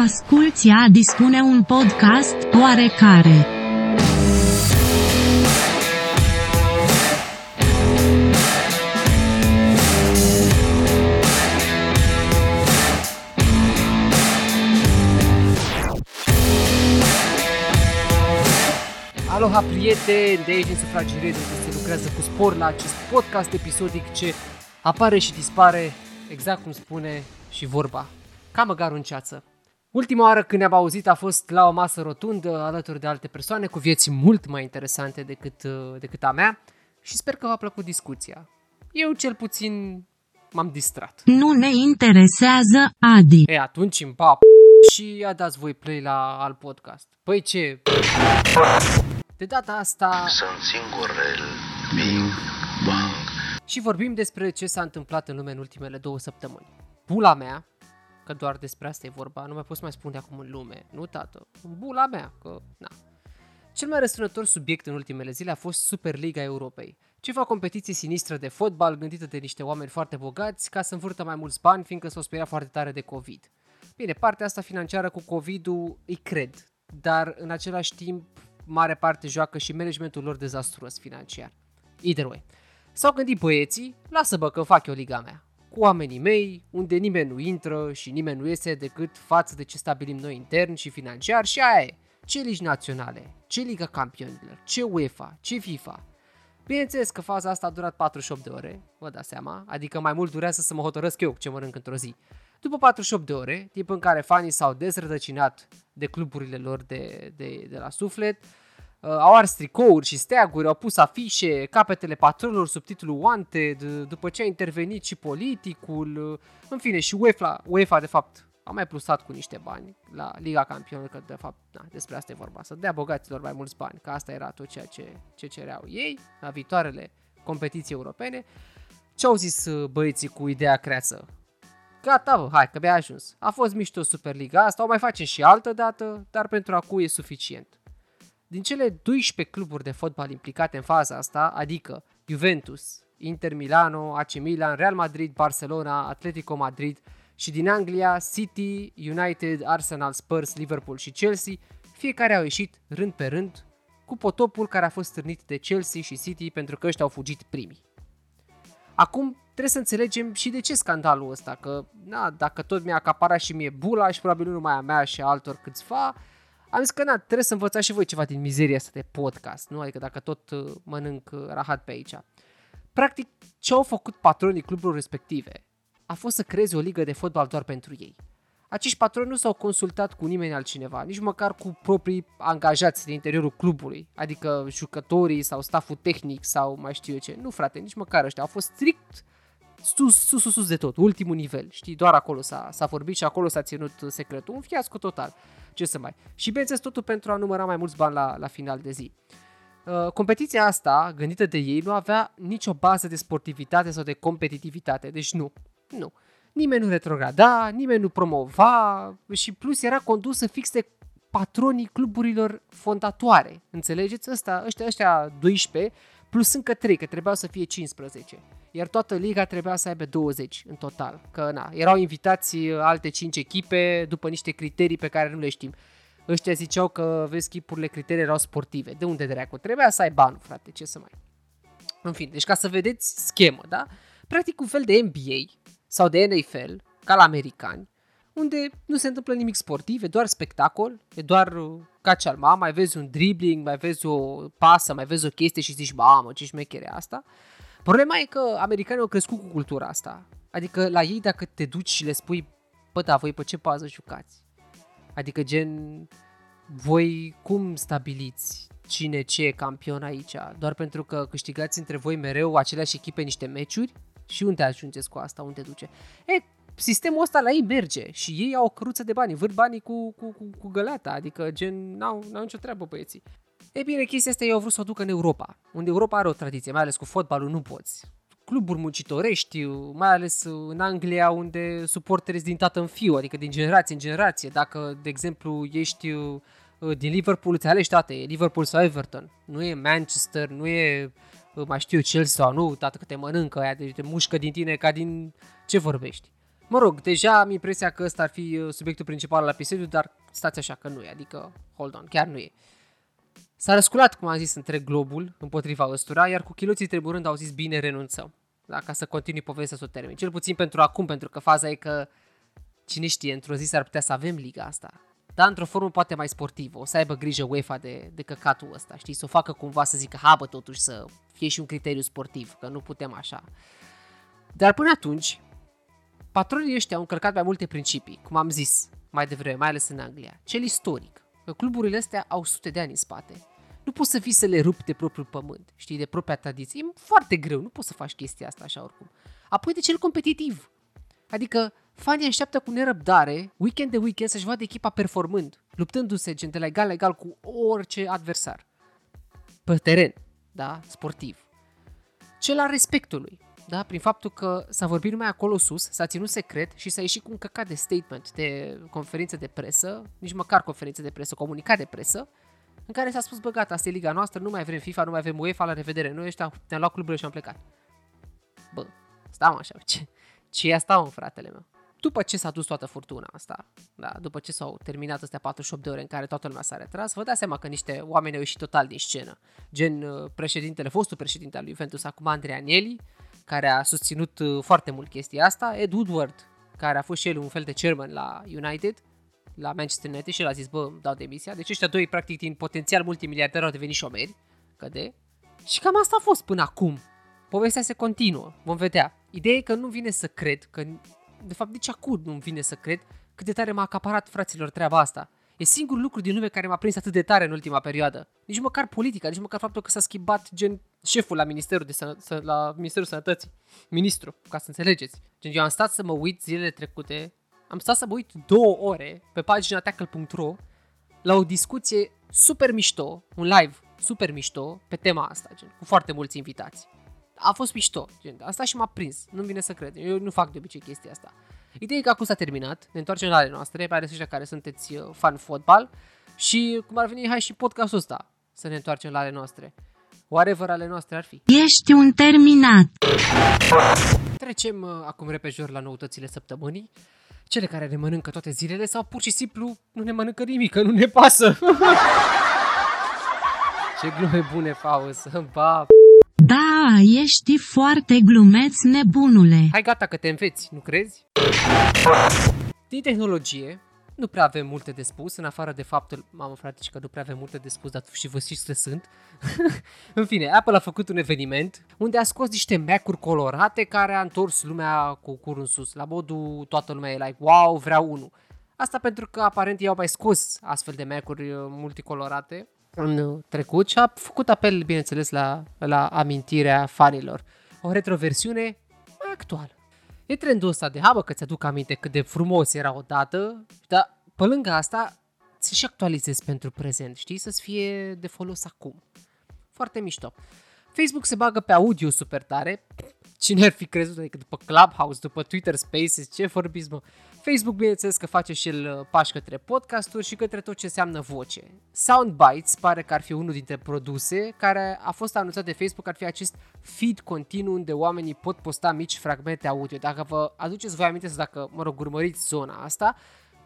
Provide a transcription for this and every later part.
Asculția dispune un podcast oarecare. Aloha prieteni, de aici din sufragerie de unde se lucrează cu spor la acest podcast episodic ce apare și dispare exact cum spune și vorba, ca măgar în ceață. Ultima oară când ne-am auzit a fost la o masă rotundă alături de alte persoane cu vieți mult mai interesante decât, uh, decât a mea și sper că v-a plăcut discuția. Eu cel puțin m-am distrat. Nu ne interesează, Adi. E, atunci îmi pap și a dați voi play la alt podcast. Păi ce? De data asta Sunt singurel Bing Bang și vorbim despre ce s-a întâmplat în lume în ultimele două săptămâni. Bula mea, că doar despre asta e vorba, nu mai pot să mai spun de acum în lume, nu tată, bula mea, că na. Cel mai răsunător subiect în ultimele zile a fost Superliga Europei, ceva competiție sinistră de fotbal gândită de niște oameni foarte bogați ca să învârtă mai mulți bani fiindcă s-au speriat foarte tare de COVID. Bine, partea asta financiară cu COVID-ul îi cred, dar în același timp mare parte joacă și managementul lor dezastruos financiar. Either way. S-au gândit băieții, lasă bă că fac eu liga mea. Cu oamenii mei, unde nimeni nu intră și nimeni nu iese decât față de ce stabilim noi intern și financiar și aia e. Ce ligi naționale? Ce Liga Campionilor? Ce UEFA? Ce FIFA? Bineînțeles că faza asta a durat 48 de ore, vă dați seama, adică mai mult durează să mă hotărăsc eu ce mănânc într-o zi. După 48 de ore, timp în care fanii s-au dezrădăcinat de cluburile lor de, de, de la suflet, uh, au ars tricouri și steaguri, au pus afișe, capetele patronilor sub titlul Wanted, uh, după ce a intervenit și politicul, uh, în fine, și UEFA, UEFA de fapt a mai plusat cu niște bani la Liga Campionilor, că de fapt na, despre asta e vorba, să dea bogaților mai mulți bani, că asta era tot ceea ce, ce cereau ei la viitoarele competiții europene. Ce au zis uh, băieții cu ideea creață? Gata, bă, hai, că mi-a ajuns. A fost mișto Superliga asta, o mai facem și altă dată, dar pentru acum e suficient. Din cele 12 cluburi de fotbal implicate în faza asta, adică Juventus, Inter Milano, AC Milan, Real Madrid, Barcelona, Atletico Madrid și din Anglia, City, United, Arsenal, Spurs, Liverpool și Chelsea, fiecare au ieșit rând pe rând cu potopul care a fost stârnit de Chelsea și City pentru că ăștia au fugit primii. Acum trebuie să înțelegem și de ce scandalul ăsta, că na, dacă tot mi-a acaparat și mie bula și probabil nu numai a mea și a altor câțiva, am zis că na, trebuie să învățați și voi ceva din mizeria asta de podcast, nu? Adică dacă tot uh, mănânc uh, rahat pe aici. Practic, ce au făcut patronii cluburilor respective a fost să creeze o ligă de fotbal doar pentru ei. Acești patroni nu s-au consultat cu nimeni altcineva, nici măcar cu proprii angajați din interiorul clubului, adică jucătorii sau staful tehnic sau mai știu eu ce. Nu frate, nici măcar ăștia. Au fost strict sus, sus, sus, sus de tot, ultimul nivel, știi, doar acolo s-a, s-a vorbit și acolo s-a ținut secretul, un fiasco total, ce să mai. Și bineînțeles totul pentru a număra mai mulți bani la, la final de zi. Uh, competiția asta, gândită de ei, nu avea nicio bază de sportivitate sau de competitivitate, deci nu, nu. Nimeni nu retrograda, nimeni nu promova și plus era condusă fix de patronii cluburilor fondatoare. Înțelegeți? Ăsta, ăștia, ăștia 12 plus încă 3, că trebuiau să fie 15. Iar toată liga trebuia să aibă 20 în total. Că na, erau invitați alte 5 echipe după niște criterii pe care nu le știm. Ăștia ziceau că, vezi, chipurile criterii erau sportive. De unde dracu? Trebuia să ai banul, frate, ce să mai... În fine, deci ca să vedeți schemă, da? Practic un fel de NBA sau de NFL, ca la americani, unde nu se întâmplă nimic sportiv, e doar spectacol, e doar uh, ca ce mai vezi un dribbling, mai vezi o pasă, mai vezi o chestie și zici, mamă, ce șmechere asta. Problema e că americanii au crescut cu cultura asta. Adică la ei dacă te duci și le spui, bă, da, voi pe ce pază jucați? Adică gen, voi cum stabiliți cine ce e campion aici? Doar pentru că câștigați între voi mereu aceleași echipe niște meciuri? Și unde ajungeți cu asta? Unde duce? E, sistemul ăsta la ei merge și ei au o căruță de bani, vârt banii cu, cu, cu, cu găleata, adică gen, n-au, n-au nicio treabă băieții. E bine, chestia asta ei au vrut să o ducă în Europa, unde Europa are o tradiție, mai ales cu fotbalul nu poți. Cluburi muncitorești, mai ales în Anglia, unde suporterii din tată în fiu, adică din generație în generație. Dacă, de exemplu, ești uh, din Liverpool, îți alegi toate, e Liverpool sau Everton. Nu e Manchester, nu e mai știu Chelsea sau nu, tată că te mănâncă aia, deci te mușcă din tine ca din ce vorbești. Mă rog, deja am impresia că ăsta ar fi uh, subiectul principal al episodului, dar stați așa că nu e, adică, hold on, chiar nu e. S-a răsculat, cum am zis, întreg globul împotriva ăstura, iar cu chiloții treburând au zis bine renunțăm. Da, ca să continui povestea să o termin. Cel puțin pentru acum, pentru că faza e că, cine știe, într-o zi s-ar putea să avem liga asta. Dar într-o formă poate mai sportivă. O să aibă grijă UEFA de, de căcatul ăsta, știi? Să o facă cumva să zică, ha bă, totuși să fie și un criteriu sportiv, că nu putem așa. Dar până atunci, patronii ăștia au încălcat mai multe principii, cum am zis mai devreme, mai ales în Anglia. Cel istoric, că cluburile astea au sute de ani în spate. Nu poți să fii să le rupi de propriul pământ, știi, de propria tradiție. E foarte greu, nu poți să faci chestia asta așa oricum. Apoi de cel competitiv. Adică fanii așteaptă cu nerăbdare, weekend de weekend, să-și vadă echipa performând, luptându-se gen de la egal la egal cu orice adversar. Pe teren, da, sportiv. Cel al respectului, da, prin faptul că s-a vorbit numai acolo sus, s-a ținut secret și s-a ieșit cu un căcat de statement, de conferință de presă, nici măcar conferință de presă, comunicat de presă, în care s-a spus, bă, gata, asta e liga noastră, nu mai vrem FIFA, nu mai avem UEFA, la revedere, noi ăștia ne-am luat cluburile și am plecat. Bă, stau așa, ce, ce e asta, mă, fratele meu? După ce s-a dus toată furtuna asta, da, după ce s-au terminat astea 48 de ore în care toată lumea s-a retras, vă dați seama că niște oameni au ieșit total din scenă. Gen uh, președintele, fostul președinte al lui Juventus, acum Andrei Agnelli, care a susținut uh, foarte mult chestia asta, Ed Woodward, care a fost și el un fel de chairman la United, la Manchester United și el a zis, bă, îmi dau demisia. Deci ăștia doi, practic, din potențial multimiliardari au devenit șomeri, căde. Și cam asta a fost până acum. Povestea se continuă, vom vedea. Ideea e că nu vine să cred, că, de fapt, nici acum nu vine să cred cât de tare m-a acaparat fraților treaba asta. E singurul lucru din lume care m-a prins atât de tare în ultima perioadă. Nici măcar politica, nici măcar faptul că s-a schimbat gen șeful la Ministerul, de Sănă- la Ministerul Sănătății, ministru, ca să înțelegeți. Gen, eu am stat să mă uit zilele trecute, am stat să mă uit două ore pe pagina tackle.ro la o discuție super mișto, un live super mișto pe tema asta, gen, cu foarte mulți invitați. A fost mișto, gen, asta și m-a prins, nu vine să cred, eu nu fac de obicei chestia asta. Ideea e că acum s-a terminat, ne întoarcem la ale noastre, pe ales ăștia care sunteți uh, fan fotbal și cum ar veni, hai și podcastul ăsta să ne întoarcem la ale noastre. Whatever ale noastre ar fi. Ești un terminat. Trecem uh, acum repejor la noutățile săptămânii. Cele care ne mănâncă toate zilele sau pur și simplu nu ne mănâncă nimic, că nu ne pasă. Ce glume bune, Faust. Ba, Da, ești foarte glumeț, nebunule. Hai gata că te înveți, nu crezi? Din tehnologie, nu prea avem multe de spus, în afară de faptul, mamă frate, că nu prea avem multe de spus, dar și vă știți că sunt. în fine, Apple a făcut un eveniment unde a scos niște Mac-uri colorate care a întors lumea cu curul în sus. La modul, toată lumea e like, wow, vreau unul. Asta pentru că aparent ei au mai scos astfel de Mac-uri uh, multicolorate în uh, trecut și a făcut apel, bineînțeles, la, la amintirea fanilor. O retroversiune mai actuală. E trendul ăsta de, ha bă, că ți-aduc aminte cât de frumos era odată, dar pe lângă asta ți și actualizezi pentru prezent, știi, să-ți fie de folos acum. Foarte mișto. Facebook se bagă pe audio super tare. Cine ar fi crezut, adică după Clubhouse, după Twitter Spaces, ce vorbiți, mă? Facebook, bineînțeles că face și el uh, pași către podcasturi și către tot ce înseamnă voce. Soundbites pare că ar fi unul dintre produse care a fost anunțat de Facebook, ar fi acest feed continuu unde oamenii pot posta mici fragmente audio. Dacă vă aduceți voi aminte, sau dacă, mă rog, urmăriți zona asta,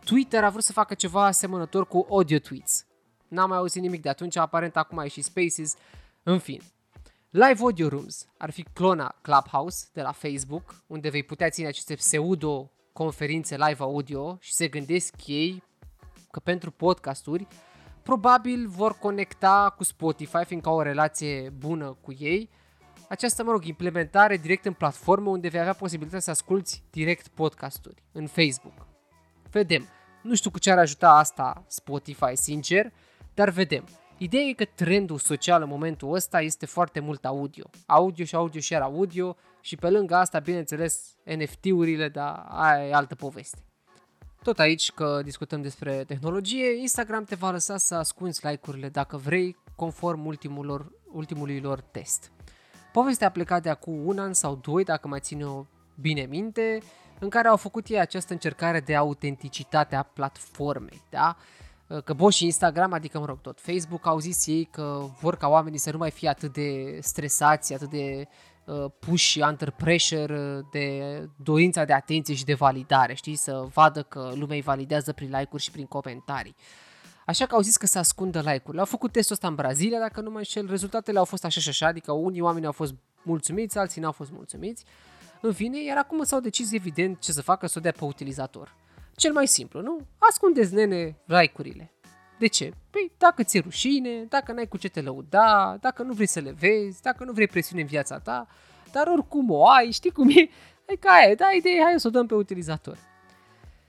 Twitter a vrut să facă ceva asemănător cu audio tweets. N-am mai auzit nimic de atunci, aparent acum ai și Spaces, în fine. Live Audio Rooms ar fi clona Clubhouse de la Facebook, unde vei putea ține aceste pseudo conferințe live audio și se gândesc ei că pentru podcasturi probabil vor conecta cu Spotify, fiindcă au o relație bună cu ei. Această, mă rog, implementare direct în platformă unde vei avea posibilitatea să asculti direct podcasturi în Facebook. Vedem. Nu știu cu ce ar ajuta asta Spotify, sincer, dar vedem. Ideea e că trendul social în momentul ăsta este foarte mult audio. Audio și audio și iar audio și pe lângă asta, bineînțeles, NFT-urile, dar aia e altă poveste. Tot aici că discutăm despre tehnologie, Instagram te va lăsa să ascunzi like-urile dacă vrei, conform ultimul ultimului lor test. Povestea a plecat de acum un an sau doi, dacă mai ține o bine minte, în care au făcut ei această încercare de autenticitate a platformei, da? Că Bosch și Instagram, adică mă rog tot Facebook, au zis ei că vor ca oamenii să nu mai fie atât de stresați, atât de uh, puși under pressure uh, de dorința de atenție și de validare, știi, să vadă că lumea îi validează prin like-uri și prin comentarii. Așa că au zis că se ascundă like-urile. Au făcut testul ăsta în Brazilia, dacă nu mă înșel, rezultatele au fost așa și așa, adică unii oameni au fost mulțumiți, alții n-au fost mulțumiți. În fine, iar acum s-au decis evident ce să facă, să o dea pe utilizator. Cel mai simplu, nu? Ascundeți, nene, like-urile. De ce? Păi dacă ți-e rușine, dacă n-ai cu ce te lăuda, dacă nu vrei să le vezi, dacă nu vrei presiune în viața ta, dar oricum o ai, știi cum e? Hai ca aia, da idee, hai să o dăm pe utilizator.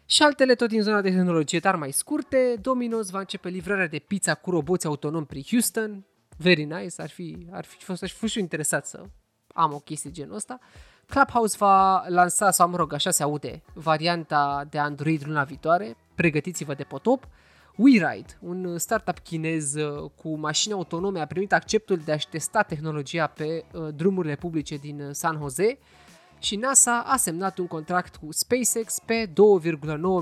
Și altele tot din zona de tehnologie, dar mai scurte, Domino's va începe livrarea de pizza cu roboți autonomi prin Houston. Very nice, ar fi, ar fi fost, aș fi și interesat să am o chestie genul ăsta. Clubhouse va lansa, sau mă rog, așa se aude, varianta de Android luna viitoare. Pregătiți-vă de potop. WeRide, un startup chinez uh, cu mașini autonome, a primit acceptul de a-și testa tehnologia pe uh, drumurile publice din uh, San Jose și NASA a semnat un contract cu SpaceX pe 2,9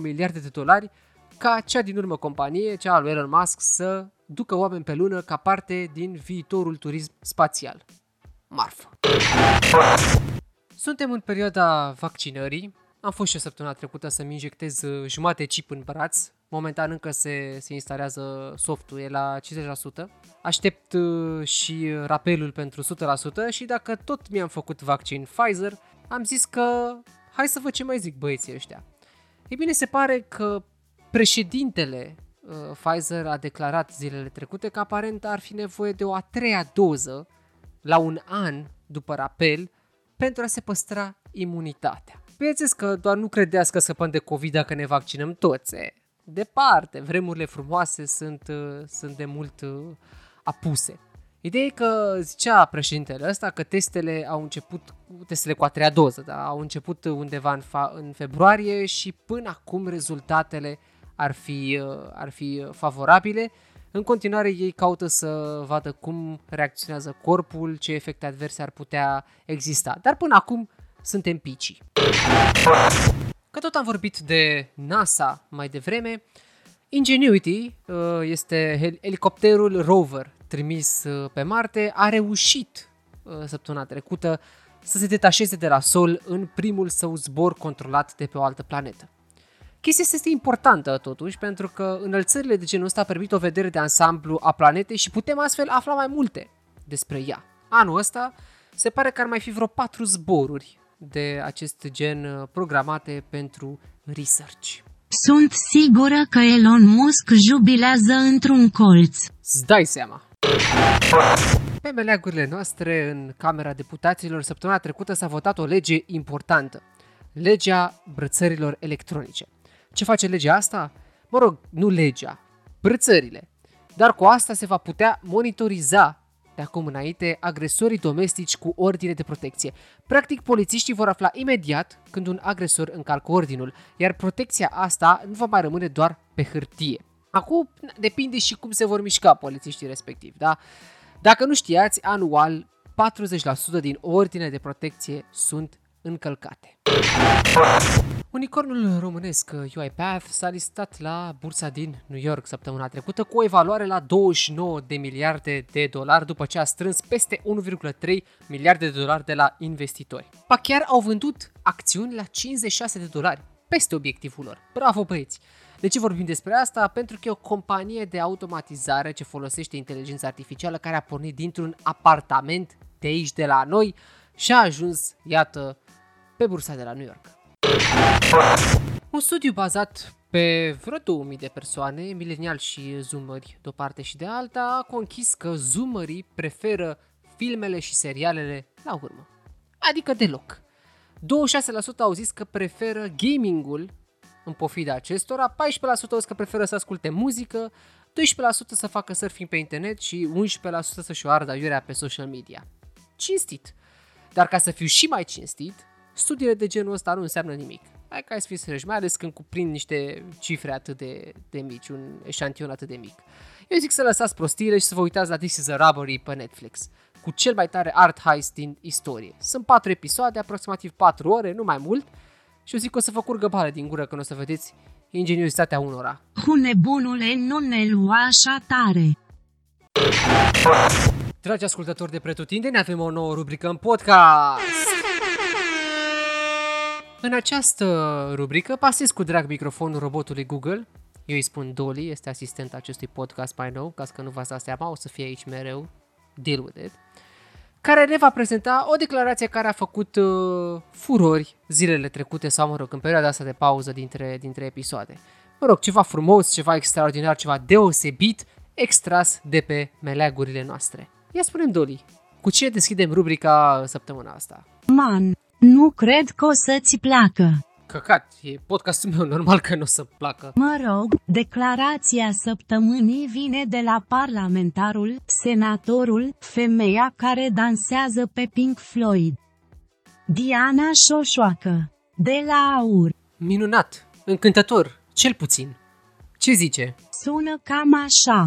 miliarde de dolari ca cea din urmă companie, cea a lui Elon Musk, să ducă oameni pe lună ca parte din viitorul turism spațial. Marfă. Suntem în perioada vaccinării. Am fost și o săptămâna trecută să-mi injectez jumate chip în braț. Momentan încă se, se instalează softul, e la 50%. Aștept și rapelul pentru 100% și dacă tot mi-am făcut vaccin Pfizer, am zis că hai să văd ce mai zic băieții ăștia. Ei bine, se pare că președintele uh, Pfizer a declarat zilele trecute că aparent ar fi nevoie de o a treia doză la un an după rapel pentru a se păstra imunitatea. Bineînțeles că doar nu credeți că scăpăm de COVID dacă ne vaccinăm toți. Departe, vremurile frumoase sunt, uh, sunt de mult uh, apuse. Ideea e că zicea președintele ăsta că testele au început, testele cu a treia doză, da, au început undeva în, fa- în februarie și până acum rezultatele ar fi, uh, ar fi favorabile. În continuare ei caută să vadă cum reacționează corpul, ce efecte adverse ar putea exista. Dar până acum suntem pici. Că tot am vorbit de NASA mai devreme, Ingenuity uh, este elicopterul rover trimis uh, pe Marte, a reușit uh, săptămâna trecută să se detașeze de la Sol în primul său zbor controlat de pe o altă planetă. Chestia este importantă totuși pentru că înălțările de genul ăsta permit o vedere de ansamblu a planetei și putem astfel afla mai multe despre ea. Anul ăsta se pare că ar mai fi vreo patru zboruri de acest gen programate pentru research. Sunt sigură că Elon Musk jubilează într-un colț. Îți dai seama. Pe meleagurile noastre, în Camera Deputaților, săptămâna trecută s-a votat o lege importantă. Legea brățărilor electronice. Ce face legea asta? Mă rog, nu legea, brățările. Dar cu asta se va putea monitoriza de acum înainte agresorii domestici cu ordine de protecție. Practic, polițiștii vor afla imediat când un agresor încalcă ordinul, iar protecția asta nu va mai rămâne doar pe hârtie. Acum depinde și cum se vor mișca polițiștii respectivi, da? Dacă nu știați, anual 40% din ordine de protecție sunt încălcate. Unicornul românesc UiPath s-a listat la bursa din New York săptămâna trecută cu o evaluare la 29 de miliarde de dolari după ce a strâns peste 1,3 miliarde de dolari de la investitori. Pa chiar au vândut acțiuni la 56 de dolari, peste obiectivul lor. Bravo băieți! De ce vorbim despre asta? Pentru că e o companie de automatizare ce folosește inteligența artificială care a pornit dintr-un apartament de aici de la noi și a ajuns, iată, pe bursa de la New York. Un studiu bazat pe vreo 2000 de persoane, milenial și zoomeri de o parte și de alta, a conchis că zoomerii preferă filmele și serialele la urmă. Adică deloc. 26% au zis că preferă gamingul în pofida acestora, 14% au zis că preferă să asculte muzică, 12% să facă surfing pe internet și 11% să-și o ardă iurea pe social media. Cinstit. Dar ca să fiu și mai cinstit, studiile de genul ăsta nu înseamnă nimic. Hai că ai să fii serioși, mai ales când cuprind niște cifre atât de, de mici, un eșantion atât de mic. Eu zic să lăsați prostiile și să vă uitați la This is a Robbery pe Netflix, cu cel mai tare art heist din istorie. Sunt 4 episoade, aproximativ 4 ore, nu mai mult, și eu zic că o să vă curgă bale din gură când o să vedeți ingeniozitatea unora. Cu nebunule, nu ne lua așa tare. Dragi ascultători de pretutindeni, avem o nouă rubrică în podcast. În această rubrică pasez cu drag microfonul robotului Google. Eu îi spun Dolly, este asistent acestui podcast mai nou, ca să că nu v-ați dat seama, o să fie aici mereu. Deal with it. Care ne va prezenta o declarație care a făcut uh, furori zilele trecute sau, mă rog, în perioada asta de pauză dintre, dintre episoade. Mă rog, ceva frumos, ceva extraordinar, ceva deosebit, extras de pe meleagurile noastre. Ia spunem, Dolly, cu ce deschidem rubrica săptămâna asta? Man, nu cred că o să-ți placă. Căcat, e podcastul meu, normal că nu o să placă. Mă rog, declarația săptămânii vine de la parlamentarul, senatorul, femeia care dansează pe Pink Floyd. Diana Șoșoacă, de la Aur. Minunat, încântător, cel puțin. Ce zice? Sună cam așa.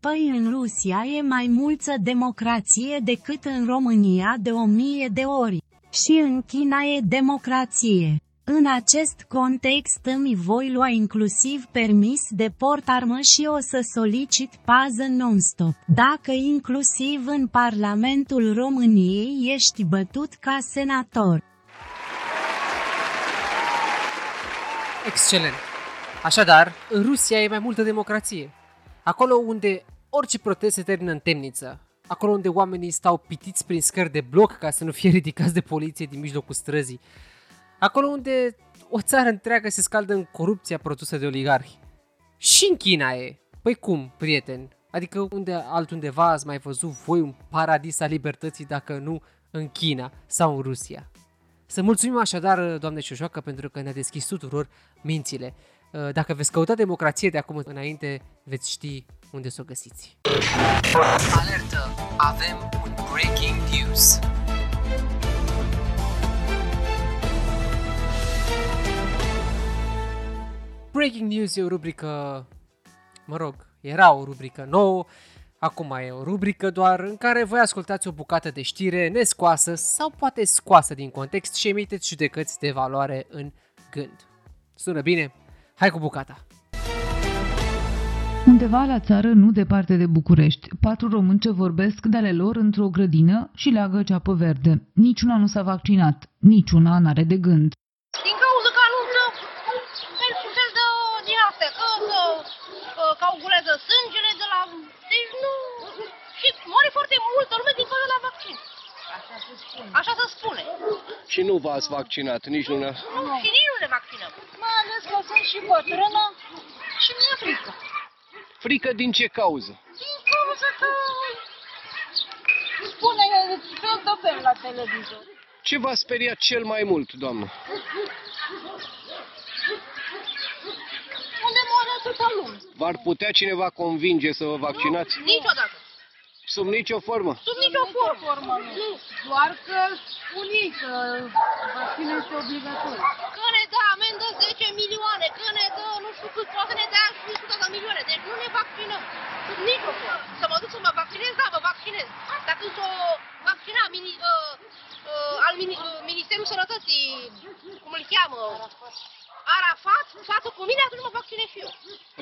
Păi în Rusia e mai multă democrație decât în România de o mie de ori. Și în China e democrație. În acest context îmi voi lua inclusiv permis de port armă și o să solicit pază non-stop. Dacă inclusiv în Parlamentul României ești bătut ca senator. Excelent. Așadar, în Rusia e mai multă democrație. Acolo unde orice protest se termină în temniță. Acolo unde oamenii stau pitiți prin scări de bloc ca să nu fie ridicați de poliție din mijlocul străzii. Acolo unde o țară întreagă se scaldă în corupția produsă de oligarhi. Și în China e. Păi cum, prieten? Adică unde altundeva ați mai văzut voi un paradis al libertății dacă nu în China sau în Rusia? Să mulțumim așadar, doamne Șoșoacă, pentru că ne-a deschis tuturor mințile. Dacă veți căuta democrație de acum înainte, veți ști unde să o găsiți. Alertă! Avem un breaking news! Breaking News e o rubrică, mă rog, era o rubrică nouă, acum e o rubrică doar în care voi ascultați o bucată de știre nescoasă sau poate scoasă din context și emiteți judecăți de valoare în gând. Sună bine? Hai cu bucata! Undeva la țară, nu departe de București, patru români ce vorbesc de ale lor într-o grădină și leagă ceapă verde. Niciuna nu s-a vaccinat, niciuna n-are de gând. Din cauza că anunță fel cu fel de din astea, că, că, că coagulează sângele de la... Deci nu... Și moare foarte multă lume din cauza la vaccin. Așa se spune. Așa se spune. Și nu v-ați vaccinat, nici nu ne Nu, și nici nu ne vaccinăm. Mai ales că sunt și bătrână și mi-e frică. Frică din ce cauză? Din cauza că spune fel de fel la televizor. Ce v-a speriat cel mai mult, doamnă? Unde moare atâta lume? V-ar putea cineva convinge să vă vaccinați? Niciodată. Sub nicio formă? Sub nicio formă. Nu. Doar că spun ei că vaccinul este obligatoriu. Că ne dă amendă 10 milioane, că ne dă nu știu cât, poate ne dea și 100 de milioane. Deci nu ne vaccinăm. Sub nicio formă. Să mă duc să mă vaccinez? Da, mă vaccinez. Dacă s-o vaccina mini, uh, uh, al mini, uh, Ministerul Sănătății, cum îl cheamă, Arafat, față cu mine, atunci mă vaccinez și eu.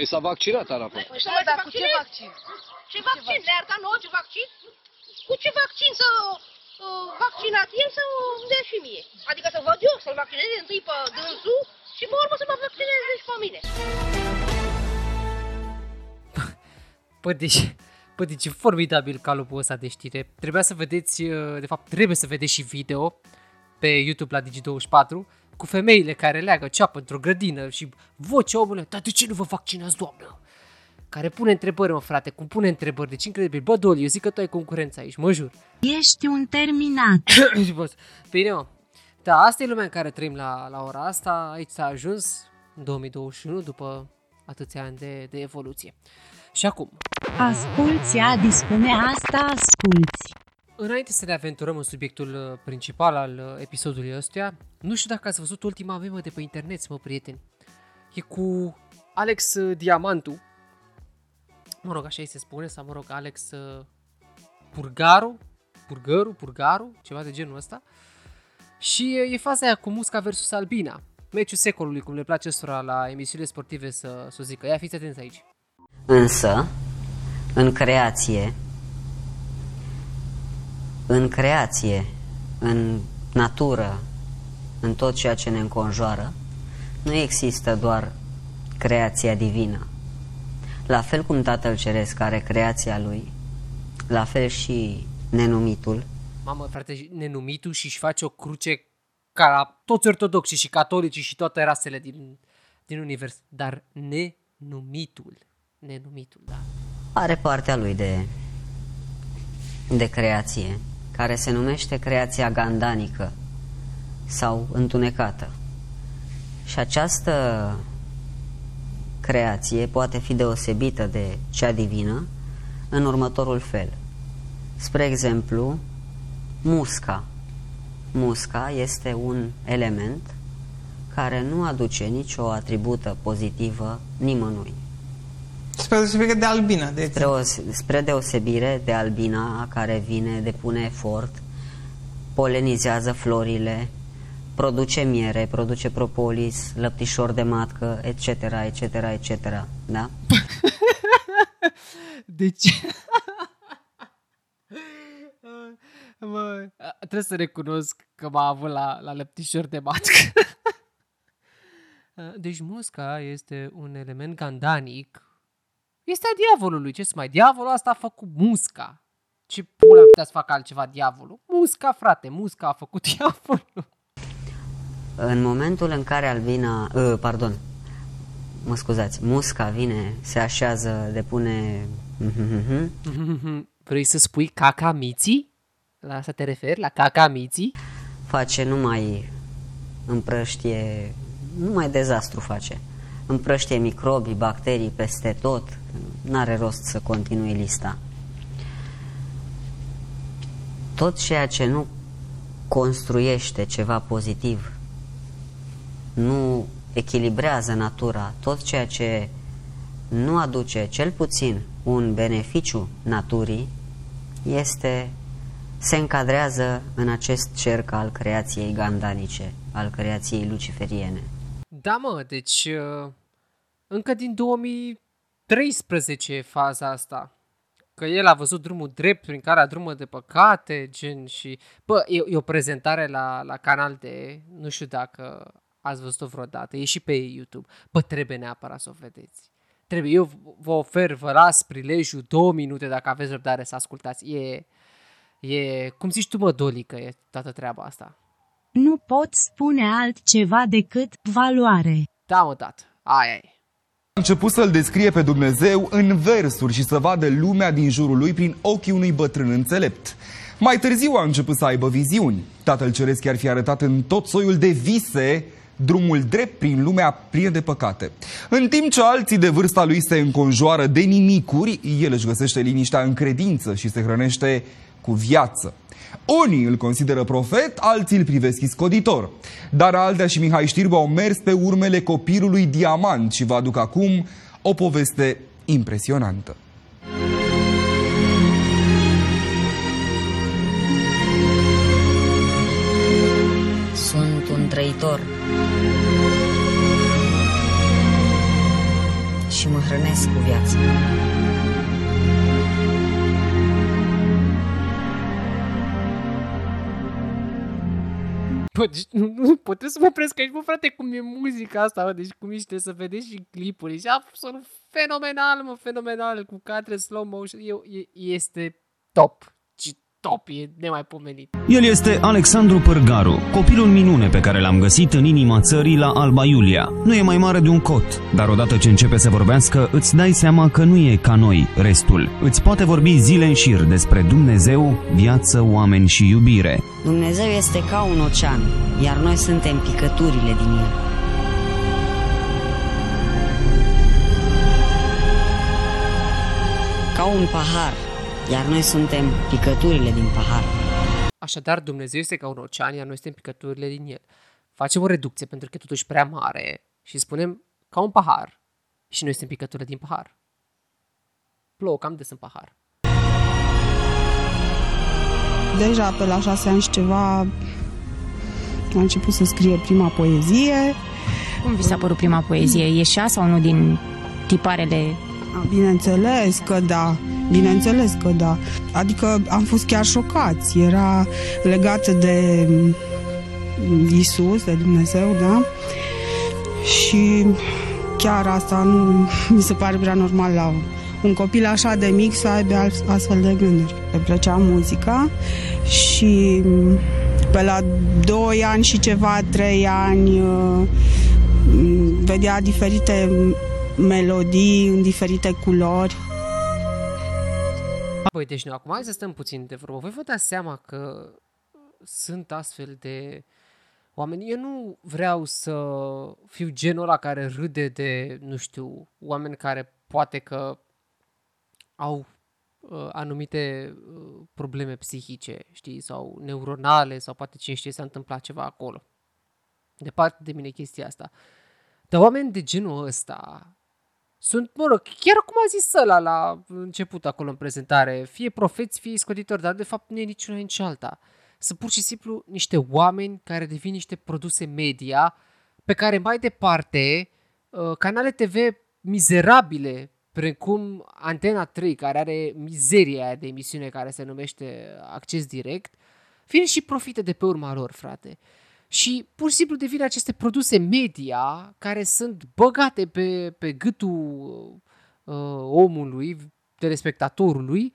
Păi s-a vaccinat Arafat. Păi să mă dar cu ce vaccinez? vaccin? Ce vaccin? Ne-ar da nouă ce vaccin? Cu ce vaccin să uh, vaccinați el să îmi dea și mie? Adică să văd eu, să-l vaccineze întâi pe dânsul și pe urmă să mă vaccineze și pe mine. Păi deci, păi deci e formidabil calupul ăsta de știre. Trebuia să vedeți, uh, de fapt trebuie să vedeți și video pe YouTube la Digi24 cu femeile care leagă ceapă într-o grădină și vocea omului, dar de ce nu vă vaccinați, doamnă? Care pune întrebări, mă frate, cum pune întrebări, deci incredibil. Bă, Doli, eu zic că tu ai concurență aici, mă jur. Ești un terminat. Și poți- Bine, mă. Da, asta e lumea în care trăim la, la ora asta. Aici s-a ajuns în 2021 după atâția ani de, de evoluție. Și acum, Asculți, Adi spune asta, asculți. Înainte să ne aventurăm în subiectul uh, principal al uh, episodului ăstuia, nu știu dacă ați văzut ultima memă de pe internet, mă, prieteni. E cu Alex uh, Diamantu. Mă rog, așa îi se spune, sau mă rog, Alex uh, Purgaru, Purgăru, Purgaru, ceva de genul ăsta. Și uh, e faza aia cu Musca versus Albina. Meciul secolului, cum le place ăstora la emisiunile sportive să, să o zică. Ia fiți atenți aici. Însă, în creație, în creație, în natură, în tot ceea ce ne înconjoară, nu există doar creația divină. La fel cum Tatăl Ceresc are creația Lui, la fel și nenumitul. Mamă, frate, nenumitul și își face o cruce ca la toți ortodoxii și catolicii și toate rasele din, din univers. Dar nenumitul, nenumitul, da. Are partea lui de, de creație, care se numește creația gandanică sau întunecată. Și această creație poate fi deosebită de cea divină în următorul fel. Spre exemplu, musca. Musca este un element care nu aduce nicio atribută pozitivă nimănui. Spre deosebire de albina. De spre, o, spre deosebire de albina care vine, depune efort, polenizează florile, produce miere, produce propolis, lăptișor de matcă, etc., etc., etc., da? Deci... Mă, trebuie să recunosc că m-a avut la, la lăptișor de matcă. Deci musca este un element gandanic. Este a diavolului. Ce să mai? Diavolul asta a făcut musca. Ce pula putea să facă altceva diavolul? Musca, frate, musca a făcut diavolul. În momentul în care Albina, uh, pardon, mă scuzați, musca vine, se așează, depune... Vrei să spui caca miții? La asta te referi? La caca miții? Face numai împrăștie, numai dezastru face. Împrăștie microbii, bacterii peste tot. N-are rost să continui lista. Tot ceea ce nu construiește ceva pozitiv nu echilibrează natura, tot ceea ce nu aduce cel puțin un beneficiu naturii, este, se încadrează în acest cerc al creației gandanice, al creației luciferiene. Da, mă, deci uh, încă din 2013 e faza asta. Că el a văzut drumul drept prin care a drumul de păcate, gen și... Bă, e, e o prezentare la, la canal de... Nu știu dacă ați văzut-o vreodată, e și pe YouTube. Bă, trebuie neapărat să o vedeți. Trebuie, eu vă ofer, vă las prilejul două minute dacă aveți răbdare să ascultați. E, e cum zici tu, mă, Dolică, e toată treaba asta. Nu pot spune altceva decât valoare. Da, mă, tată, aia e. A început să-L descrie pe Dumnezeu în versuri și să vadă lumea din jurul lui prin ochii unui bătrân înțelept. Mai târziu a început să aibă viziuni. Tatăl Ceresc i-ar fi arătat în tot soiul de vise drumul drept prin lumea plină de păcate. În timp ce alții de vârsta lui se înconjoară de nimicuri, el își găsește liniștea în credință și se hrănește cu viață. Unii îl consideră profet, alții îl privesc iscoditor. Dar Aldea și Mihai Știrbu au mers pe urmele copilului Diamant și vă aduc acum o poveste impresionantă. Sunt un trăitor și mă hrănesc cu viața. Bă, deci nu, nu pot să mă opresc aici, bă, frate, cum e muzica asta, bă, deci cum ești să vedeți și clipuri. Și absolut fenomenal, mă, fenomenal, cu cadre slow motion, e, e, este top top, e nemaipomenit. El este Alexandru Părgaru, copilul minune pe care l-am găsit în inima țării la Alba Iulia. Nu e mai mare de un cot, dar odată ce începe să vorbească, îți dai seama că nu e ca noi, restul. Îți poate vorbi zile în șir despre Dumnezeu, viață, oameni și iubire. Dumnezeu este ca un ocean, iar noi suntem picăturile din el. Ca un pahar iar noi suntem picăturile din pahar. Așadar, Dumnezeu este ca un ocean, iar noi suntem picăturile din el. Facem o reducție pentru că e totuși prea mare și spunem ca un pahar și noi suntem picăturile din pahar. Plouă cam des în pahar. Deja pe la șase ani și ceva a început să scrie prima poezie. Cum vi s-a părut prima poezie? Ieșea sau nu din tiparele? Bineînțeles că da Bineînțeles că da. Adică am fost chiar șocați. Era legată de Isus, de Dumnezeu, da? Și chiar asta nu mi se pare prea normal la un copil așa de mic să aibă astfel de gânduri. Îmi plăcea muzica și pe la 2 ani și ceva, 3 ani uh, vedea diferite melodii în diferite culori. Băi, deci nu, acum hai să stăm puțin de vorbă. Voi vă dați seama că sunt astfel de oameni. Eu nu vreau să fiu genul ăla care râde de, nu știu, oameni care poate că au uh, anumite uh, probleme psihice, știi, sau neuronale, sau poate cine știe s-a întâmplat ceva acolo. Departe de mine chestia asta. Dar oameni de genul ăsta sunt, mă rog, chiar cum a zis ăla la început acolo în prezentare, fie profeți, fie scoditori, dar de fapt nu e niciuna nici alta. Sunt pur și simplu niște oameni care devin niște produse media pe care mai departe uh, canale TV mizerabile precum Antena 3, care are mizeria aia de emisiune care se numește Acces Direct, vin și profită de pe urma lor, frate. Și pur și simplu devin aceste produse media care sunt băgate pe, pe gâtul uh, omului, telespectatorului,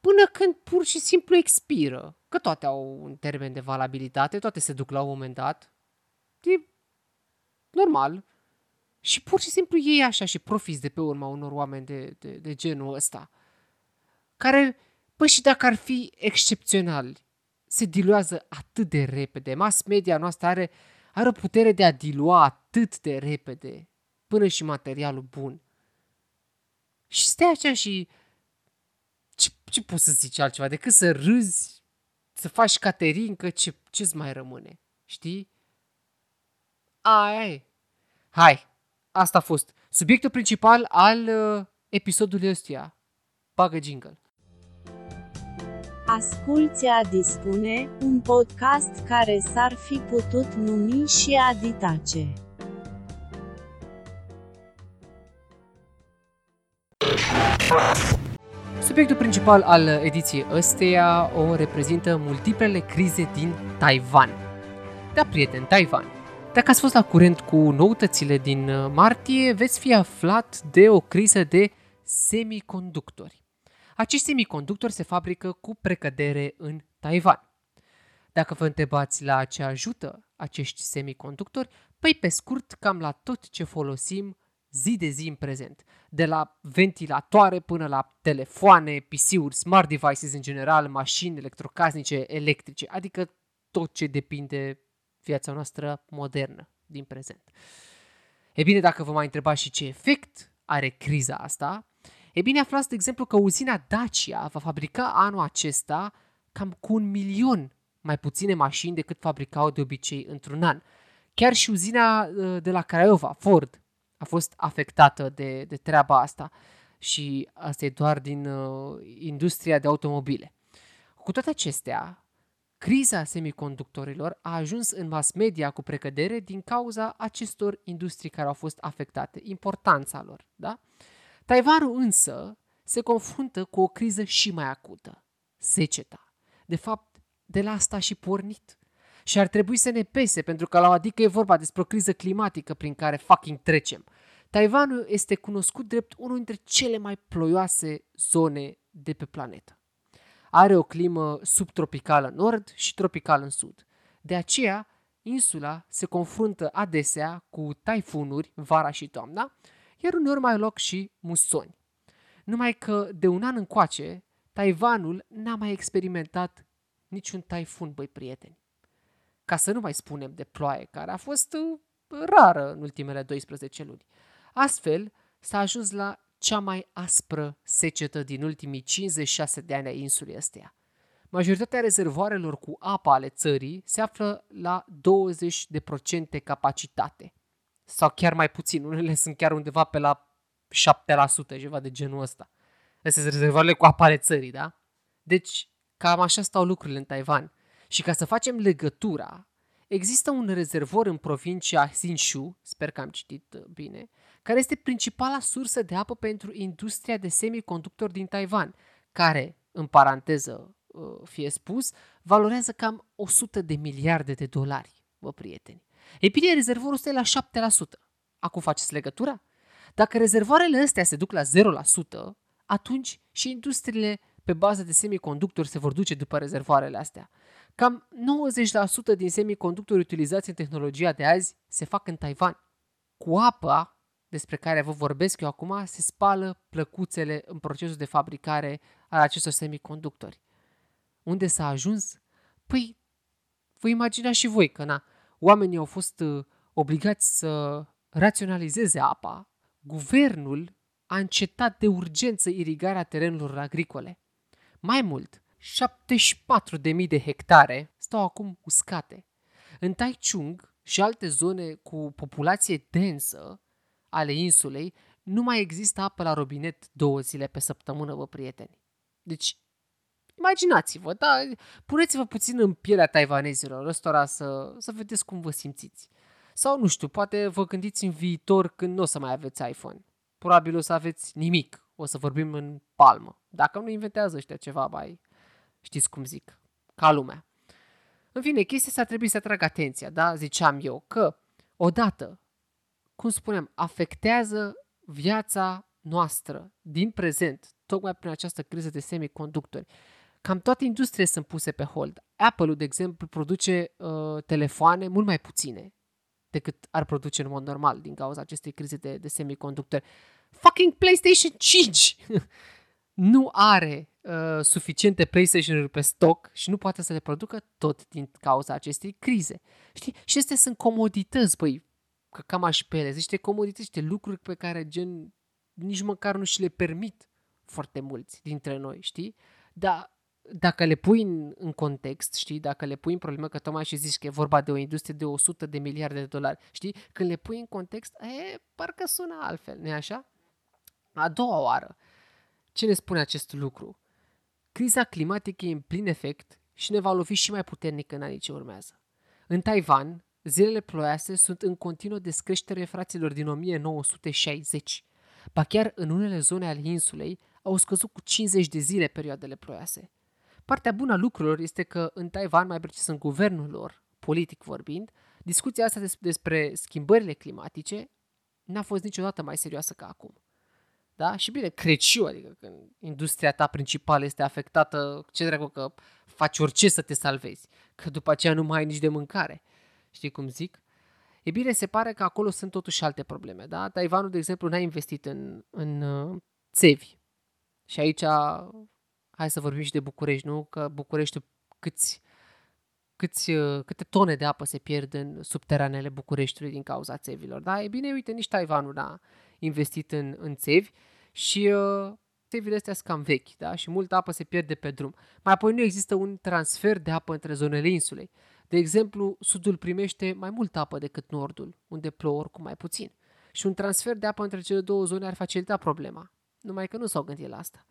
până când pur și simplu expiră. Că toate au un termen de valabilitate, toate se duc la un moment dat. E normal. Și pur și simplu ei așa și profiți de pe urma unor oameni de, de, de genul ăsta. Care, păi și dacă ar fi excepționali, se diluează atât de repede. Mass media noastră are, are o putere de a dilua atât de repede până și materialul bun. Și stai așa și ce, ce poți să zici altceva decât să râzi, să faci caterincă, ce, ce-ți mai rămâne? Știi? Ai, Hai, asta a fost subiectul principal al uh, episodului ăstuia. Bagă jingle. Asculți a dispune, un podcast care s-ar fi putut numi și Aditace. Subiectul principal al ediției ăsteia o reprezintă multiplele crize din Taiwan. Da, prieten, Taiwan. Dacă ați fost la curent cu noutățile din uh, martie, veți fi aflat de o criză de semiconductori. Acești semiconductori se fabrică cu precădere în Taiwan. Dacă vă întrebați la ce ajută acești semiconductori, păi pe scurt cam la tot ce folosim zi de zi în prezent. De la ventilatoare până la telefoane, PC-uri, smart devices în general, mașini electrocasnice, electrice, adică tot ce depinde viața noastră modernă din prezent. E bine, dacă vă mai întrebați și ce efect are criza asta, e bine aflați, de exemplu, că uzina Dacia va fabrica anul acesta cam cu un milion mai puține mașini decât fabricau de obicei într-un an. Chiar și uzina uh, de la Craiova, Ford, a fost afectată de, de treaba asta și asta e doar din uh, industria de automobile. Cu toate acestea, criza semiconductorilor a ajuns în mass media cu precădere din cauza acestor industrii care au fost afectate, importanța lor. Da? Taiwanul însă se confruntă cu o criză și mai acută, seceta. De fapt, de la asta și pornit. Și ar trebui să ne pese, pentru că la o adică e vorba despre o criză climatică prin care fucking trecem. Taiwanul este cunoscut drept unul dintre cele mai ploioase zone de pe planetă. Are o climă subtropicală în nord și tropicală în sud. De aceea, insula se confruntă adesea cu taifunuri vara și toamna, iar uneori mai loc și musoni. Numai că de un an încoace, Taiwanul n-a mai experimentat niciun taifun, băi prieteni. Ca să nu mai spunem de ploaie, care a fost uh, rară în ultimele 12 luni. Astfel, s-a ajuns la cea mai aspră secetă din ultimii 56 de ani ai insulei astea. Majoritatea rezervoarelor cu apă ale țării se află la 20% capacitate. Sau chiar mai puțin, unele sunt chiar undeva pe la 7%, ceva de genul ăsta. Astea sunt rezervoarele cu apă ale țării, da? Deci, cam așa stau lucrurile în Taiwan. Și ca să facem legătura, există un rezervor în provincia Hsinchu, sper că am citit uh, bine, care este principala sursă de apă pentru industria de semiconductori din Taiwan, care, în paranteză uh, fie spus, valorează cam 100 de miliarde de dolari, vă prieteni. Ei bine, rezervorul ăsta e la 7%. Acum faceți legătura? Dacă rezervoarele astea se duc la 0%, atunci și industriile pe bază de semiconductori se vor duce după rezervoarele astea. Cam 90% din semiconductori utilizați în tehnologia de azi se fac în Taiwan. Cu apa despre care vă vorbesc eu acum se spală plăcuțele în procesul de fabricare al acestor semiconductori. Unde s-a ajuns? Păi, vă imaginați și voi că na, oamenii au fost uh, obligați să raționalizeze apa, guvernul a încetat de urgență irigarea terenurilor agricole. Mai mult, 74.000 de hectare stau acum uscate. În Taichung și alte zone cu populație densă ale insulei, nu mai există apă la robinet două zile pe săptămână, vă prieteni. Deci, imaginați-vă, da, puneți-vă puțin în pielea taiwanezilor ăstora să, să vedeți cum vă simțiți. Sau, nu știu, poate vă gândiți în viitor când nu o să mai aveți iPhone. Probabil o să aveți nimic, o să vorbim în palmă. Dacă nu inventează ăștia ceva, mai știți cum zic, ca lumea. În fine, chestia asta trebuie să atrag atenția, da? Ziceam eu că, odată, cum spuneam, afectează viața noastră din prezent, tocmai prin această criză de semiconductori. Cam toate industriile sunt puse pe hold. Apple-ul, de exemplu, produce uh, telefoane mult mai puține decât ar produce în mod normal din cauza acestei crize de, de semiconductori. Fucking PlayStation 5 nu are uh, suficiente PlayStation-uri pe stoc și nu poate să le producă tot din cauza acestei crize. Știi? Și astea sunt comodități, băi, că cam aș pe ele, niște comodități, niște lucruri pe care gen nici măcar nu și le permit foarte mulți dintre noi, știi? Dar dacă le pui în, în context, știi, dacă le pui în problemă, că tocmai și zici că e vorba de o industrie de 100 de miliarde de dolari, știi, când le pui în context, e, parcă sună altfel, nu așa? A doua oară, ce ne spune acest lucru? Criza climatică e în plin efect și ne va lovi și mai puternic în anii ce urmează. În Taiwan, zilele ploioase sunt în continuă descreștere fraților din 1960. Ba chiar în unele zone ale insulei au scăzut cu 50 de zile perioadele ploioase. Partea bună a lucrurilor este că în Taiwan, mai precis în guvernul lor, politic vorbind, discuția asta despre schimbările climatice n-a fost niciodată mai serioasă ca acum. Da? Și bine, cred și eu, adică când industria ta principală este afectată, ce dracu că faci orice să te salvezi, că după aceea nu mai ai nici de mâncare. Știi cum zic? E bine, se pare că acolo sunt totuși alte probleme, da? Taiwanul, de exemplu, n-a investit în, în uh, țevi. Și aici, hai să vorbim și de București, nu? Că București câți, câți, uh, câte tone de apă se pierd în subteranele Bucureștiului din cauza țevilor, da? E bine, uite, nici Taiwanul n-a, investit în, în țevi și uh, țevile astea sunt cam vechi da? și multă apă se pierde pe drum. Mai apoi nu există un transfer de apă între zonele insulei. De exemplu, sudul primește mai multă apă decât nordul, unde plouă oricum mai puțin. Și un transfer de apă între cele două zone ar facilita problema. Numai că nu s-au gândit la asta.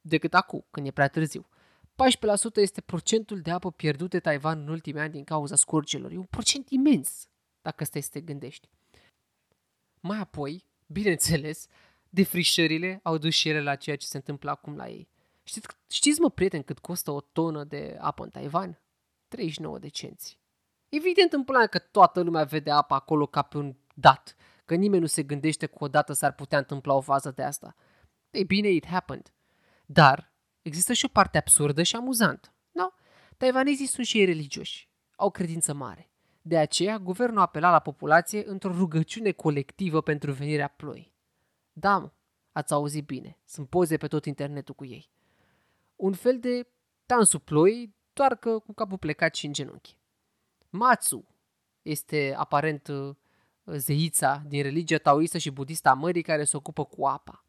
Decât acum, când e prea târziu. 14% este procentul de apă pierdut de Taiwan în ultimii ani din cauza scurgelor. E un procent imens, dacă stai să te gândești. Mai apoi, Bineînțeles, defrișările au dus și ele la ceea ce se întâmplă acum la ei. Știți, știți mă, prieten, cât costă o tonă de apă în Taiwan? 39 de cenți. Evident în plan că toată lumea vede apa acolo ca pe un dat, că nimeni nu se gândește că odată s-ar putea întâmpla o fază de asta. Ei bine, it happened. Dar există și o parte absurdă și amuzantă. No? Taiwanezii sunt și ei religioși. Au credință mare. De aceea, guvernul a apelat la populație într-o rugăciune colectivă pentru venirea ploii. Da, mă, ați auzit bine, sunt poze pe tot internetul cu ei. Un fel de dansul ploii, doar că cu capul plecat și în genunchi. Matsu este aparent uh, zeița din religia taoistă și budistă a mării care se ocupă cu apa.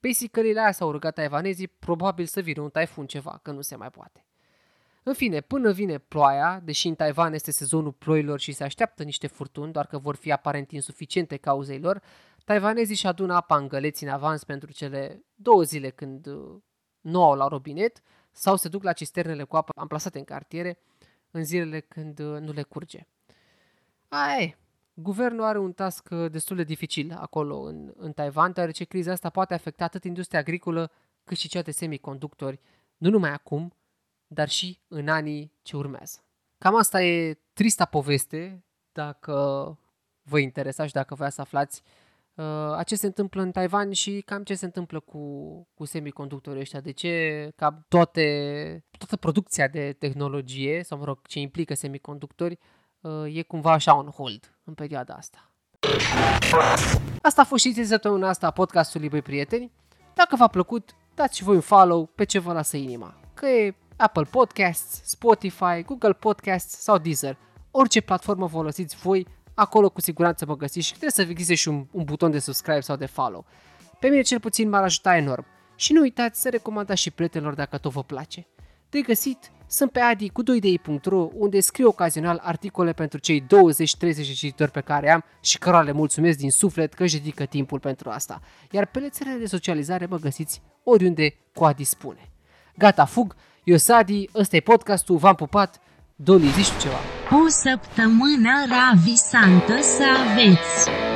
Basically, la aia s-au rugat taiwanezii, probabil să vină un taifun ceva, că nu se mai poate. În fine, până vine ploaia, deși în Taiwan este sezonul ploilor și se așteaptă niște furtuni, doar că vor fi aparent insuficiente cauzei lor, taiwanezii își adună apa în găleți în avans pentru cele două zile când uh, nu au la robinet sau se duc la cisternele cu apă amplasate în cartiere în zilele când uh, nu le curge. Ai, guvernul are un task uh, destul de dificil acolo în, în Taiwan, deoarece criza asta poate afecta atât industria agricolă cât și cea de semiconductori, nu numai acum, dar și în anii ce urmează. Cam asta e trista poveste, dacă vă interesa și dacă vrea să aflați uh, a ce se întâmplă în Taiwan și cam ce se întâmplă cu, cu semiconductorii ăștia. De ce cam toate, toată producția de tehnologie, sau mă rog, ce implică semiconductori, uh, e cumva așa on hold în perioada asta. Asta a fost și săptămâna asta a podcastului, băi prieteni. Dacă v-a plăcut, dați și voi un follow pe ce vă lasă inima. Că e Apple Podcasts, Spotify, Google Podcasts sau Deezer. Orice platformă folosiți voi, acolo cu siguranță mă găsiți și trebuie să existe și un, un buton de subscribe sau de follow. Pe mine cel puțin m-ar ajuta enorm. Și nu uitați să recomandați și prietenilor dacă tot vă place. De găsit sunt pe adi cu 2dei.ro unde scriu ocazional articole pentru cei 20-30 cititori pe care am și cărora le mulțumesc din suflet că își dedică timpul pentru asta. Iar pe rețelele de socializare mă găsiți oriunde cu a dispune. Gata, fug, eu Sadi, ăsta e podcastul, v-am pupat, Doli, zici tu ceva. O săptămână ravisantă să aveți!